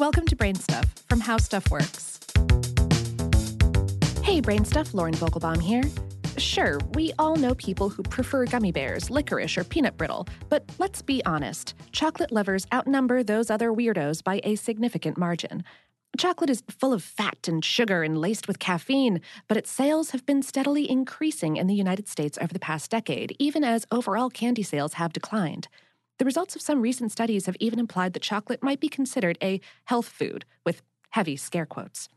Welcome to Brain Stuff from How Stuff Works. Hey, Brain Stuff, Lauren Vogelbaum here. Sure, we all know people who prefer gummy bears, licorice, or peanut brittle, but let's be honest. Chocolate lovers outnumber those other weirdos by a significant margin. Chocolate is full of fat and sugar and laced with caffeine, but its sales have been steadily increasing in the United States over the past decade, even as overall candy sales have declined. The results of some recent studies have even implied that chocolate might be considered a health food, with heavy scare quotes.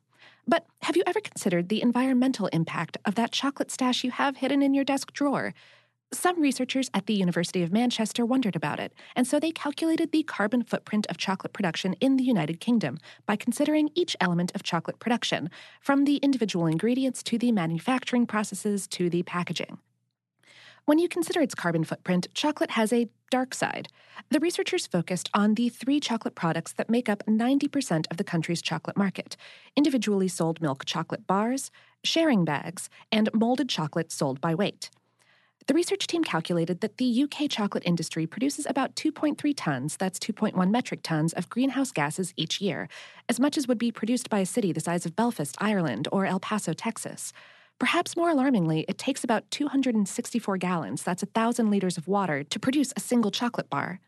But have you ever considered the environmental impact of that chocolate stash you have hidden in your desk drawer? Some researchers at the University of Manchester wondered about it, and so they calculated the carbon footprint of chocolate production in the United Kingdom by considering each element of chocolate production, from the individual ingredients to the manufacturing processes to the packaging. When you consider its carbon footprint, chocolate has a dark side. The researchers focused on the three chocolate products that make up 90% of the country's chocolate market individually sold milk chocolate bars, sharing bags, and molded chocolate sold by weight. The research team calculated that the UK chocolate industry produces about 2.3 tons, that's 2.1 metric tons, of greenhouse gases each year, as much as would be produced by a city the size of Belfast, Ireland, or El Paso, Texas. Perhaps more alarmingly, it takes about 264 gallons, that's 1,000 liters of water, to produce a single chocolate bar.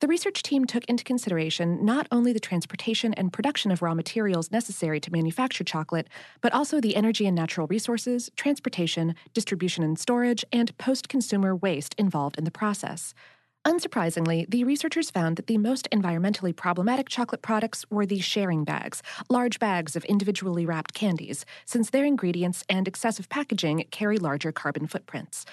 The research team took into consideration not only the transportation and production of raw materials necessary to manufacture chocolate, but also the energy and natural resources, transportation, distribution and storage, and post consumer waste involved in the process. Unsurprisingly, the researchers found that the most environmentally problematic chocolate products were the sharing bags, large bags of individually wrapped candies, since their ingredients and excessive packaging carry larger carbon footprints.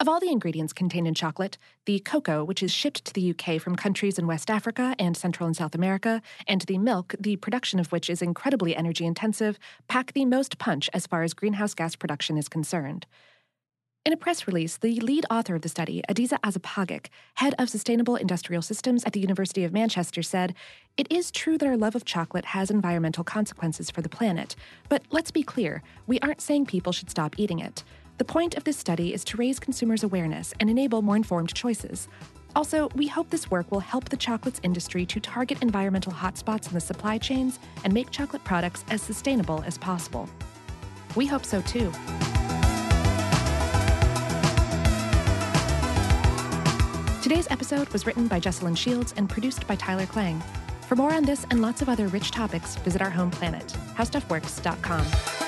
Of all the ingredients contained in chocolate, the cocoa, which is shipped to the UK from countries in West Africa and Central and South America, and the milk, the production of which is incredibly energy intensive, pack the most punch as far as greenhouse gas production is concerned. In a press release, the lead author of the study, Adisa Azapagic, head of Sustainable Industrial Systems at the University of Manchester, said, It is true that our love of chocolate has environmental consequences for the planet, but let's be clear, we aren't saying people should stop eating it. The point of this study is to raise consumers' awareness and enable more informed choices. Also, we hope this work will help the chocolates industry to target environmental hotspots in the supply chains and make chocolate products as sustainable as possible. We hope so too. Today's episode was written by Jesslyn Shields and produced by Tyler Klang. For more on this and lots of other rich topics, visit our home planet, howstuffworks.com.